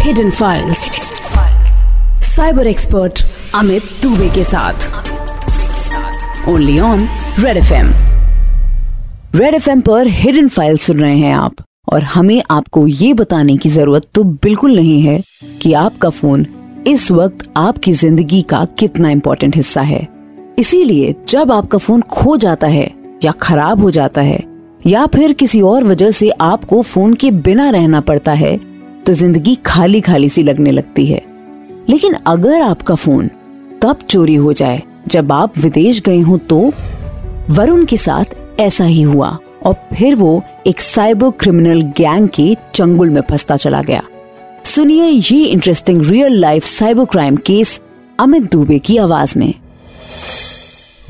Hidden files cyber expert Amit Dubey के साथ. Only on red F M red F M पर hidden file सुन रहे हैं आप. और हमें आपको ये बताने की ज़रूरत तो बिल्कुल नहीं है कि आपका फ़ोन इस वक्त आपकी ज़िंदगी का कितना इम्पोर्टेंट हिस्सा है. इसीलिए जब आपका फ़ोन खो जाता है या खराब हो जाता है, या फिर किसी और वजह से आपको फ़ोन के बिना रहना पड़ता है तो ज़िंदगी खाली खाली सी लगने लगती है। लेकिन अगर आपका फ़ोन तब चोरी हो जाए, जब आप विदेश गए हो तो वरुण के साथ ऐसा ही हुआ और फिर वो एक साइबर क्रिमिनल गैंग के चंगुल में फंसता चला गया। सुनिए ये interesting real life cyber crime case Amit Dubey की आवाज़ में।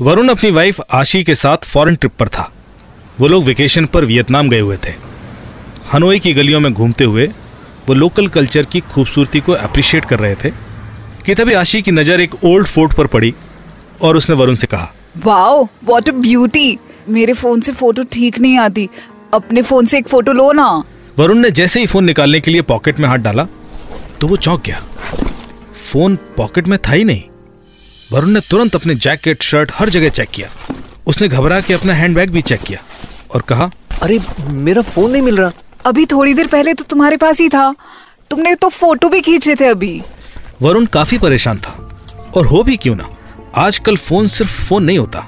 वरुण अपनी वाइफ आशी के साथ फॉरेन ट्रिप पर था। वो लोग वेकेशन पर वियतनाम गए हुए थे। हनोई की गलियों में घूमते हुए वो लोकल कल्चर की खूबसूरती को अप्रिशिएट कर रहे थे। कि तभी आशी की नज़र एक ओल्ड फोर्ट पर पड़ी और उसने वरुण से कहा वाओ व्हाट अ ब्यूटी मेरे फ़ोन से फ़ोटो ठीक नहीं आती। अपने फ़ोन से एक फ़ोटो लो ना. वरुण ने जैसे ही फ़ोन निकालने के लिए पॉकेट में हाथ डाला तो वो चौंक गया। फ़ोन पॉकेट में था ही नहीं। वरुण ने तुरंत अपने जैकेट शर्ट हर जगह चेक किया। उसने घबरा के अपना हैंडबैग भी चेक किया और कहा अरे मेरा फ़ोन नहीं मिल रहा। अभी थोड़ी देर पहले तो तुम्हारे पास ही था। तुमने तो फ़ोटो भी खींचे थे अभी। वरुण काफ़ी परेशान था। और हो भी क्यों ना? आजकल फ़ोन सिर्फ़ फ़ोन नहीं होता।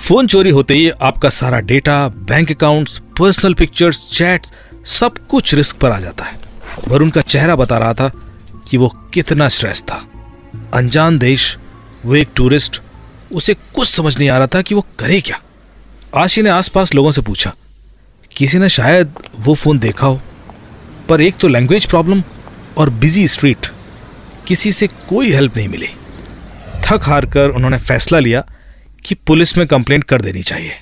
फ़ोन चोरी होते ही आपका सारा data, bank accounts personal pictures chat सब कुछ रिस्क पर आ जाता है। वरुण का चेहरा बता रहा था कि वो कितना स्ट्रेस था। अनजान देश, वो एक टूरिस्ट उसे कुछ समझ नहीं आ रहा था कि वो करे क्या। आशी ने आसपास लोगों से पूछा किसी ने शायद वो फ़ोन देखा हो। पर एक तो लैंग्वेज प्रॉब्लम और बिज़ी स्ट्रीट किसी से कोई हेल्प नहीं मिली। थक हार कर उन्होंने फैसला लिया कि पुलिस में कंप्लेंट कर देनी चाहिए।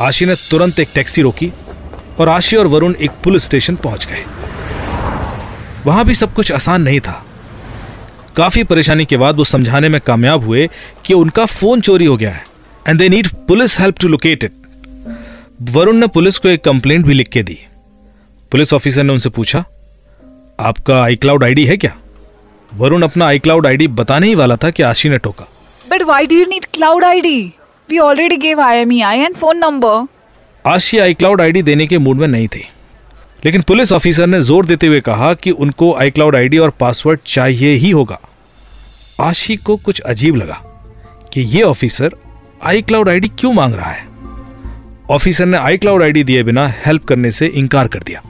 आशी ने तुरंत एक टैक्सी रोकी और आशी और वरुण एक पुलिस स्टेशन पहुँच गए। वहाँ भी सब कुछ आसान नहीं था। काफ़ी परेशानी के बाद वो समझाने में कामयाब हुए कि उनका फ़ोन चोरी हो गया है and they need police help to locate it Varun ने पुलिस को एक कंप्लेंट भी लिख के दी। पुलिस ऑफिसर ने उनसे पूछा आपका आई क्लाउड आईडी है क्या? वरुण अपना आई क्लाउड आईडी बताने ही वाला था कि आशी ने टोका। But why do you need cloud ID we already give IMEI and phone number Ashi iCloud ID देने के मूड में नहीं थी। लेकिन पुलिस ऑफिसर ने ज़ोर देते हुए कहा कि उनको आई क्लाउड आईडी और पासवर्ड चाहिए ही होगा। आशी को कुछ अजीब लगा कि ये ऑफिसर आई क्लाउड आईडी क्यों मांग रहा है? ऑफिसर ने आई क्लाउड आईडी दिए बिना हेल्प करने से इनकार कर दिया।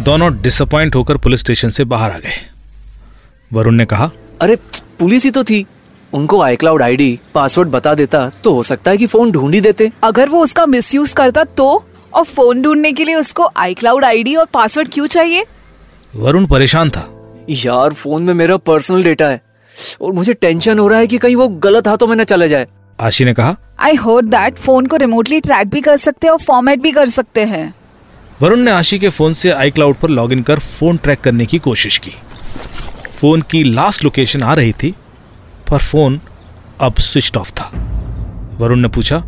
दोनों डिसअपॉइंट होकर पुलिस स्टेशन से बाहर आ गए। वरुण ने कहा अरे पुलिस ही तो थी। उनको आई क्लाउड आई पासवर्ड बता देता तो हो सकता है कि फ़ोन ढूंढ ही देते। अगर वो उसका मिसयूज करता तो? और फ़ोन ढूँढने के लिए उसको आई क्लाउड आई और पासवर्ड क्यों चाहिए? वरुण परेशान था। यार फ़ोन में मेरा पर्सनल डेटा है। और मुझे टेंशन हो रहा है कि कहीं वो गलत हाथों में न चले जाए। आशी ने कहा आई होप दैट फ़ोन को रिमोटली ट्रैक भी कर सकते हैं और फॉर्मेट भी कर सकते हैं. वरुण ने आशी के फ़ोन से आई क्लाउड पर लॉग कर फ़ोन ट्रैक करने की कोशिश की। फ़ोन की लास्ट लोकेशन आ रही थी पर फ़ोन अब स्विच ऑफ़ था। वरुण ने पूछा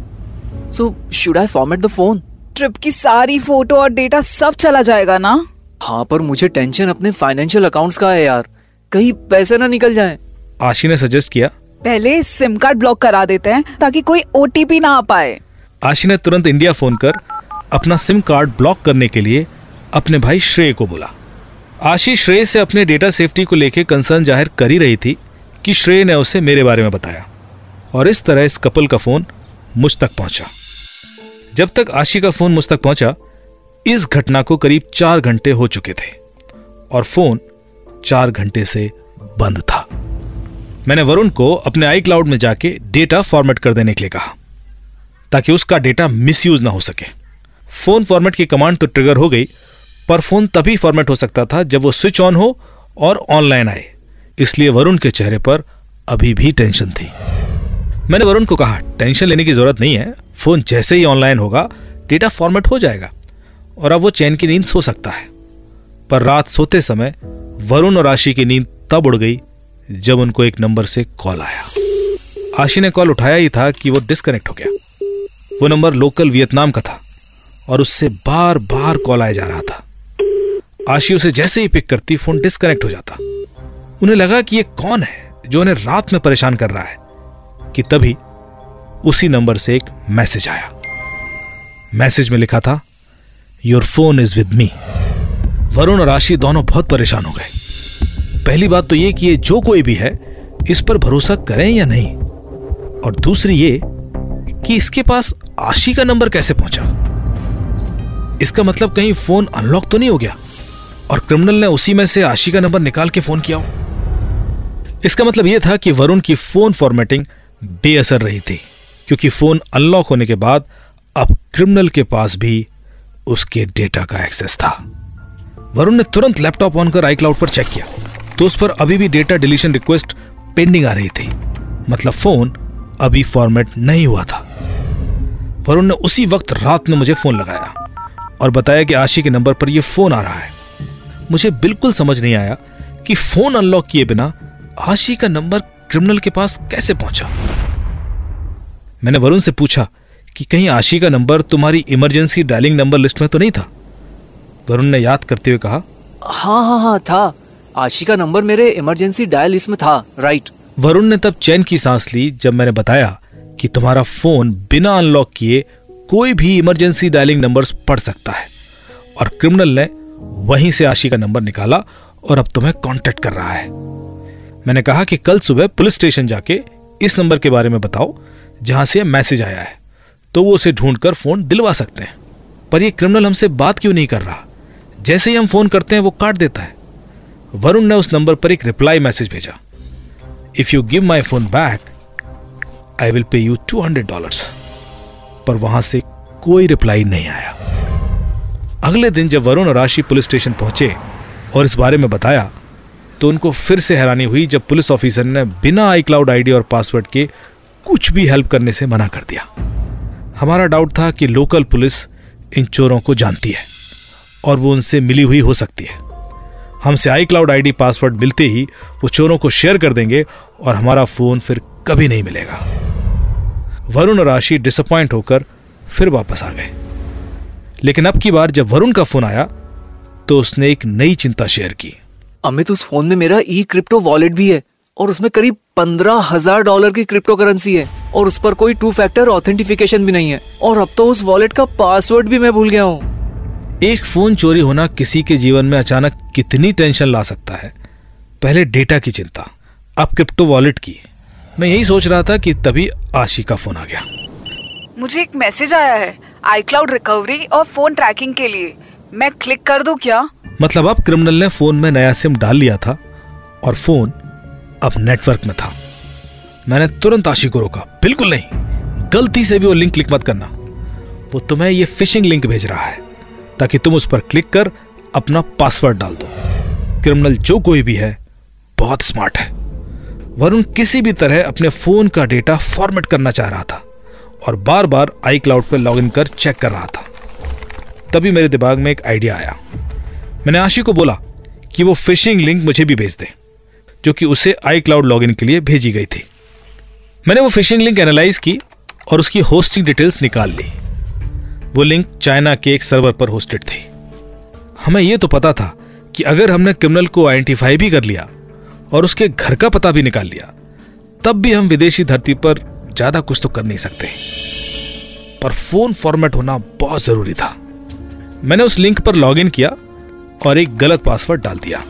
so should I format the phone trip की सारी फ़ोटो और डेटा सब चला जाएगा ना? हाँ पर मुझे टेंशन अपने फाइनेंशियल अकाउंट्स का है यार। कहीं पैसे ना निकल जाएँ। आशी ने सजेस्ट किया पहले सिम कार्ड ब्लॉक करा देते हैं ताकि कोई ओटीपी ना आ पाए। आशी ने तुरंत इंडिया फ़ोन कर अपना सिम कार्ड ब्लॉक करने के लिए अपने भाई श्रेय को बोला। आशी श्रेय से अपने डेटा सेफ्टी को लेकर कंसर्न ज़ाहिर कर ही रही थी कि श्रेय ने उसे मेरे बारे में बताया और इस तरह इस कपल का फ़ोन मुझ तक पहुँचा। जब तक आशी का फ़ोन मुझ तक पहुँचा, इस घटना को करीब चार घंटे हो चुके थे और फ़ोन चार घंटे से बंद था। मैंने वरुण को अपने आई क्लाउड में जाके डेटा फॉर्मेट कर देने के लिए कहा, ताकि उसका डेटा मिसयूज ना हो सके। फ़ोन फॉर्मेट की कमांड तो ट्रिगर हो गई, पर फ़ोन तभी फॉर्मेट हो सकता था जब वो स्विच ऑन हो और ऑनलाइन आए। इसलिए वरुण के चेहरे पर अभी भी टेंशन थी। मैंने वरुण को कहा टेंशन लेने की ज़रूरत नहीं है फ़ोन जैसे ही ऑनलाइन होगा डेटा फॉर्मेट हो जाएगा, और अब वो चैन की नींद सो सकता है। पर रात सोते समय वरुण और आशी की नींद तब उड़ गई जब उनको एक नंबर से कॉल आया। आशी ने कॉल उठाया ही था कि वो डिस्कनेक्ट हो गया। वो नंबर लोकल वियतनाम का था और उससे बार बार कॉल आया जा रहा था। आशी उसे जैसे ही पिक करती फ़ोन डिस्कनेक्ट हो जाता। उन्हें लगा कि ये कौन है जो उन्हें रात में परेशान कर रहा है कि तभी उसी नंबर से एक मैसेज आया। मैसेज में लिखा था your phone is with me Varun और आशी दोनों बहुत परेशान हो गए। पहली बात तो ये कि ये जो कोई भी है, इस पर भरोसा करें या नहीं? और दूसरी ये कि इसके पास आशी का नंबर कैसे पहुँचा? इसका मतलब कहीं फ़ोन अनलॉक तो नहीं हो गया? और क्रिमिनल ने उसी में से आशी का नंबर निकाल के फ़ोन किया हो? इसका मतलब यह था कि वरुण की फ़ोन फॉर्मेटिंग बेअसर रही थी, क्योंकि फ़ोन अनलॉक होने के बाद अब क्रिमिनल के पास भी उसके डेटा का एक्सेस था। वरुण ने तुरंत लैपटॉप ऑन कर आई क्लाउड पर चेक किया। तो उस पर अभी भी डेटा डिलीशन रिक्वेस्ट पेंडिंग आ रही थी। मतलब फ़ोन अभी फॉर्मेट नहीं हुआ था। वरुण ने उसी वक्त रात में मुझे फ़ोन लगाया और बताया कि आशी के नंबर पर यह फ़ोन आ रहा है। मुझे बिल्कुल समझ नहीं आया कि फ़ोन अनलॉक किए बिना आशी का नंबर क्रिमिनल के पास कैसे पहुँचा। मैंने वरुण से पूछा कि कहीं आशी का नंबर तुम्हारी इमरजेंसी डायलिंग नंबर लिस्ट में तो नहीं था? वरुण ने याद करते हुए कहा हाँ हाँ हाँ था। आशी का नंबर मेरे इमरजेंसी डायल लिस्ट में था राइट वरुण ने तब चैन की सांस ली जब मैंने बताया कि तुम्हारा फ़ोन बिना अनलॉक किए कोई भी इमरजेंसी डायलिंग नंबर्स पढ़ सकता है। और क्रिमिनल ने वहीं से आशी का नंबर निकाला और अब तुम्हें कांटेक्ट कर रहा है। मैंने कहा कि कल सुबह पुलिस स्टेशन जाके इस नंबर के बारे में बताओ, जहाँ से मैसेज आया है। तो वो उसे ढूंढकर फ़ोन दिलवा सकते हैं। पर ये क्रिमिनल हमसे बात क्यों नहीं कर रहा? जैसे ही हम फ़ोन करते हैं, वो काट देता है। वरुण ने उस नंबर पर एक रिप्लाई मैसेज भेजा। If you give my phone back I will pay you two hundred dollar पर वहाँ से कोई रिप्लाई नहीं आया। अगले दिन जब वरुण और राशि पुलिस स्टेशन पहुँचे और इस बारे में बताया तो उनको फिर से हैरानी हुई जब पुलिस ऑफिसर ने बिना आई क्लाउड आईडी और पासवर्ड के कुछ भी हेल्प करने से मना कर दिया। हमारा डाउट था कि लोकल पुलिस इन चोरों को जानती है और वो उनसे मिली हुई हो सकती है। हमसे आई क्लाउड आईडी पासवर्ड मिलते ही वो चोरों को शेयर कर देंगे और हमारा फ़ोन फिर कभी नहीं मिलेगा। वरुण और आशी डिसअपॉइंट होकर फिर वापस आ गए। लेकिन अब की बार जब वरुण का फ़ोन आया तो उसने एक नई चिंता शेयर की। अमित उस फ़ोन में मेरा ई क्रिप्टो वॉलेट भी है और उसमें करीब पंद्रह हज़ार डॉलर की क्रिप्टो करेंसी है और उस पर कोई टू फैक्टर ऑथेंटिफिकेशन भी नहीं है। और अब तो उस वॉलेट का पासवर्ड भी मैं भूल गया हूँ। एक फ़ोन चोरी होना किसी के जीवन में अचानक कितनी टेंशन ला सकता है? पहले डेटा की चिंता अब क्रिप्टो वॉलेट की। मैं यही सोच रहा था कि तभी आशी का फ़ोन आ गया। मुझे एक मैसेज आया है आई क्लाउड रिकवरी और फ़ोन ट्रैकिंग के लिए। मैं क्लिक कर दूँ क्या? मतलब अब क्रिमिनल ने फ़ोन में नया सिम डाल लिया था और फ़ोन अब नेटवर्क में था। मैंने तुरंत आशी को रोका बिल्कुल नहीं। गलती से भी वो लिंक क्लिक मत करना। वो तुम्हें ये फिशिंग लिंक भेज रहा है। ताकि तुम उस पर क्लिक कर अपना पासवर्ड डाल दो। क्रिमिनल जो कोई भी है, बहुत स्मार्ट है। वरुण किसी भी तरह अपने फ़ोन का डेटा फॉर्मेट करना चाह रहा था और बार बार आई क्लाउड पर लॉग कर चेक कर रहा था। तभी मेरे दिमाग में एक आइडिया आया। मैंने आशी को बोला कि वो फिशिंग लिंक मुझे भी भेज दे, जो कि उसे आई क्लाउड लॉग के लिए भेजी गई थी। मैंने वो फिशिंग लिंक एनालाइज की और उसकी होस्टिंग डिटेल्स निकाल ली। वो लिंक चाइना के एक सर्वर पर होस्टेड थी। हमें यह तो पता था कि अगर हमने क्रिमिनल को आइडेंटिफाई भी कर लिया और उसके घर का पता भी निकाल लिया, तब भी हम विदेशी धरती पर ज़्यादा कुछ तो कर नहीं सकते। पर फ़ोन फॉर्मेट होना बहुत ज़रूरी था। मैंने उस लिंक पर लॉगिन किया और एक गलत पासवर्ड डाल दिया।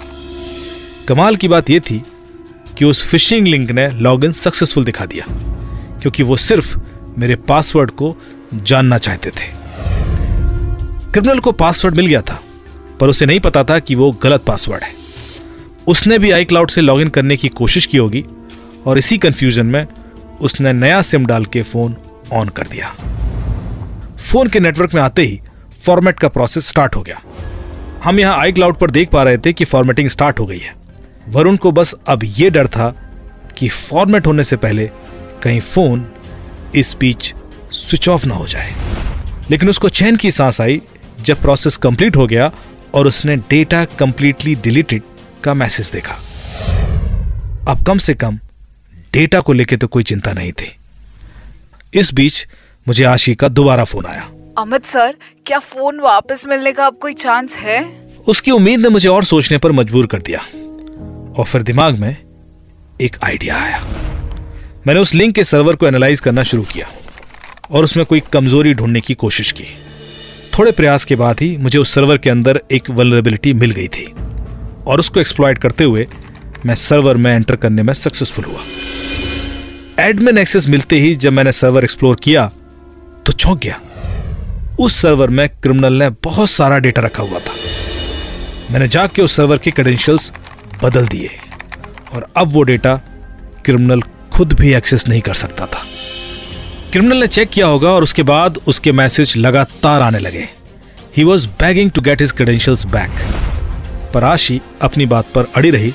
कमाल की बात यह थी कि उस फिशिंग लिंक ने लॉगिन सक्सेसफुल दिखा दिया, क्योंकि वो सिर्फ़ मेरे पासवर्ड को जानना चाहते थे। क्रिमिनल को पासवर्ड मिल गया था, पर उसे नहीं पता था कि वो गलत पासवर्ड है। उसने भी आई क्लाउड से लॉगिन करने की कोशिश की होगी, और इसी कंफ्यूजन में उसने नया सिम डाल के फ़ोन ऑन कर दिया। फ़ोन के नेटवर्क में आते ही फॉर्मेट का प्रोसेस स्टार्ट हो गया। हम यहाँ आई क्लाउड पर देख पा रहे थे कि फॉर्मेटिंग स्टार्ट हो गई है। वरुण को बस अब यह डर था कि फॉर्मेट होने से पहले कहीं फ़ोन स्पीच स्विच ऑफ़ ना हो जाए। लेकिन उसको चैन की सांस आई जब प्रोसेस कंप्लीट हो गया और उसने डेटा कंप्लीटली डिलीटेड का मैसेज देखा। अब कम से कम डेटा को लेकर तो कोई चिंता नहीं थी। इस बीच मुझे आशी का दोबारा फ़ोन आया। अमित सर क्या फ़ोन वापस मिलने का अब कोई चांस है? उसकी उम्मीद ने मुझे और सोचने पर मजबूर कर दिया और फिर दिमाग में एक आइडिया आया। मैंने उस लिंक के सर्वर को एनालाइज करना शुरू किया और उसमें कोई कमज़ोरी ढूँढने की कोशिश की। थोड़े प्रयास के बाद ही मुझे उस सर्वर के अंदर एक वलरेबिलिटी मिल गई थी और उसको एक्सप्लॉयट करते हुए मैं सर्वर में एंटर करने में सक्सेसफुल हुआ। एडमिन एक्सेस मिलते ही जब मैंने सर्वर एक्सप्लोर किया तो चौंक गया। उस सर्वर में क्रिमिनल ने बहुत सारा डेटा रखा हुआ था। मैंने जाके उस सर्वर के क्रेडेंशियल्स बदल दिए और अब वो डेटा क्रिमिनल खुद भी एक्सेस नहीं कर सकता था। क्रिमिनल ने चेक किया होगा और उसके बाद उसके मैसेज लगातार आने लगे। He was begging to get his credentials back पर आशी अपनी बात पर अड़ी रही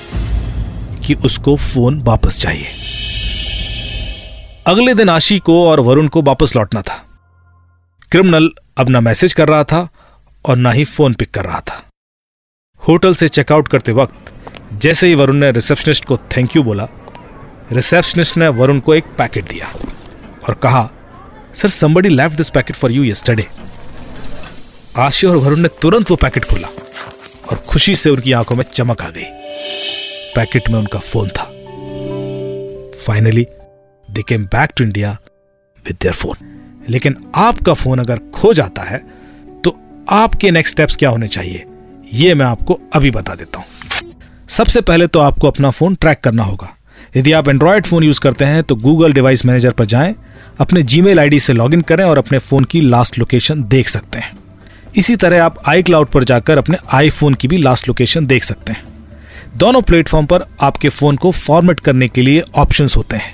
कि उसको फ़ोन वापस चाहिए। अगले दिन आशी को और वरुण को वापस लौटना था। क्रिमिनल अब ना मैसेज कर रहा था और ना ही फ़ोन पिक कर रहा था। होटल से चेकआउट करते वक्त जैसे ही वरुण ने रिसेप्शनिस्ट को थैंक यू बोला रिसेप्शनिस्ट ने वरुण को एक पैकेट दिया। और कहा sir somebody left this packet for you yesterday Ashi और वरुण ने तुरंत वो पैकेट खोला और खुशी से उनकी आँखों में चमक आ गई। पैकेट में उनका फ़ोन था। Finally they came back to India with their phone लेकिन आपका फ़ोन अगर खो जाता है तो आपके नेक्स्ट स्टेप्स क्या होने चाहिए? ये मैं आपको अभी बता देता हूँ। सबसे पहले तो आपको अपना फ़ोन ट्रैक करना होगा। यदि आप एंड्रॉयड फ़ोन यूज़ करते हैं तो गूगल डिवाइस मैनेजर पर जाएँ, अपने जीमेल आईडी से लॉगिन करें और अपने फ़ोन की लास्ट लोकेशन देख सकते हैं। इसी तरह आप आई क्लाउड पर जाकर अपने आईफोन की भी लास्ट लोकेशन देख सकते हैं। दोनों प्लेटफॉर्म पर आपके फ़ोन को फॉर्मेट करने के लिए ऑप्शंस होते हैं।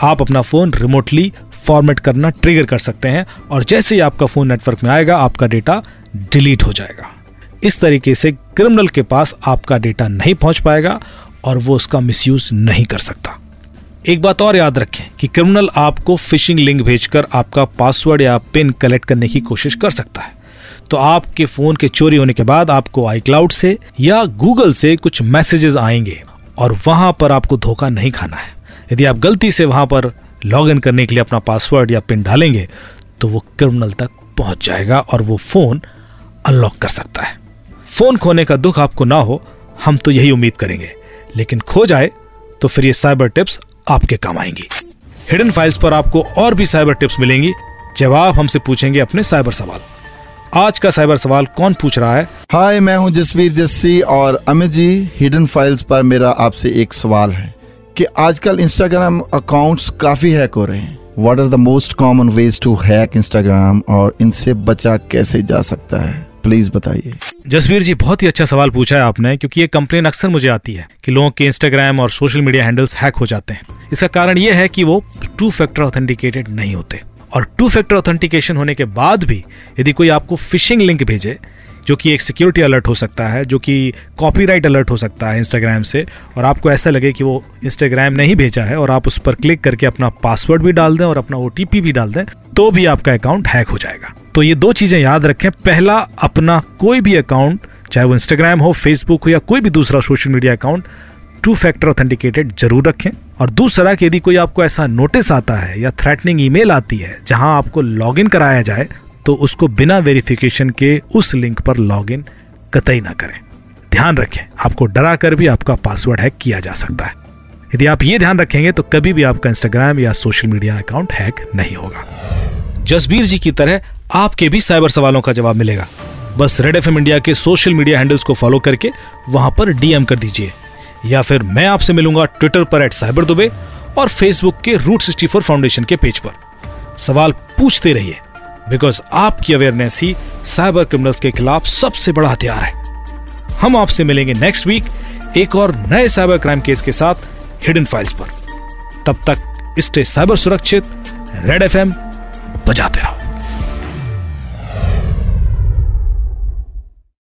आप अपना फ़ोन रिमोटली फॉर्मेट करना ट्रिगर कर सकते हैं और जैसे ही आपका फ़ोन नेटवर्क में आएगा, आपका डेटा डिलीट हो जाएगा। इस तरीके से क्रिमिनल के पास आपका डेटा नहीं पहुँच पाएगा और वो उसका मिसयूज नहीं कर सकता। एक बात और याद रखें कि क्रिमिनल आपको फिशिंग लिंक भेजकर आपका पासवर्ड या पिन कलेक्ट करने की कोशिश कर सकता है। तो आपके फ़ोन के चोरी होने के बाद आपको आई क्लाउड से या गूगल से कुछ मैसेजेस आएँगे और वहाँ पर आपको धोखा नहीं खाना है। यदि आप गलती से वहाँ पर लॉग इन करने के लिए अपना पासवर्ड या पिन डालेंगे तो वो क्रिमिनल तक पहुँच जाएगा और वो फ़ोन अनलॉक कर सकता है। फ़ोन खोने का दुख आपको ना हो, हम तो यही उम्मीद करेंगे। लेकिन खो जाए तो फिर ये साइबर टिप्स आपके काम आएँगी। हिडन फाइल्स पर आपको और भी साइबर टिप्स मिलेंगी। जब आप हमसे पूछेंगे अपने साइबर सवाल। आज का साइबर सवाल कौन पूछ रहा है? हाय, मैं हूँ जसवीर जस्सी और अमित जी, हिडन फाइल्स पर मेरा आपसे एक सवाल है कि आजकल इंस्टाग्राम अकाउंट्स काफ़ी हैक हो रहे हैं। What are the most common ways to hack Instagram और इनसे बचा कैसे जा सकता है? प्लीज़ बताइए। जसवीर जी, बहुत ही अच्छा सवाल पूछा है आपने, क्योंकि ये कंप्लेन अक्सर मुझे आती है कि लोगों के इंस्टाग्राम और सोशल मीडिया हैंडल्स हैक हो जाते हैं। इसका कारण ये है कि वो टू फैक्टर ऑथेंटिकेटेड नहीं होते। और टू फैक्टर ऑथेंटिकेशन होने के बाद भी यदि कोई आपको फिशिंग लिंक भेजे जो कि एक सिक्योरिटी अलर्ट हो सकता है, जो कि कॉपीराइट अलर्ट हो सकता है इंस्टाग्राम से, और आपको ऐसा लगे कि वो इंस्टाग्राम नहीं भेजा है और आप उस पर क्लिक करके अपना पासवर्ड भी डाल दें और अपना ओटीपी भी डाल दें तो भी आपका अकाउंट हैक हो जाएगा। तो ये दो चीज़ें याद रखें। पहला, अपना कोई भी अकाउंट चाहे वो इंस्टाग्राम हो फेसबुक हो, या कोई भी दूसरा social media account two factor authenticated ज़रूर रखें। और दूसरा, कि यदि कोई आपको ऐसा नोटिस आता है या थ्रेटनिंग ईमेल आती है, जहाँ आपको लॉगिन कराया जाए तो उसको बिना वेरिफिकेशन के उस लिंक पर लॉगिन कतई ना करें। ध्यान रखें, आपको डरा कर भी आपका पासवर्ड हैक किया जा सकता है। यदि आप ये ध्यान रखेंगे तो कभी भी आपका इंस्टाग्राम या सोशल मीडिया अकाउंट हैक नहीं होगा। जसबीर जी की तरह आपके भी साइबर सवालों का जवाब मिलेगा। बस रेड एफएम इंडिया के सोशल मीडिया हैंडल्स को फॉलो करके वहाँ पर डीएम कर दीजिए। या फिर मैं आपसे मिलूँगा ट्विटर पर एट साइबर दुबे और फेसबुक के रूट सिक्सटी फाउंडेशन के पेज पर। सवाल पूछते रहिए। बिकॉज़ आपकी अवेयरनेस ही साइबर क्रिमिनल्स के खिलाफ सबसे बड़ा हथियार है। हम आपसे मिलेंगे नेक्स्ट वीक एक और नए साइबर क्राइम केस के साथ हिडन फाइल्स पर। तब तक स्टे साइबर सुरक्षित रेड एफएम बजाते रहो।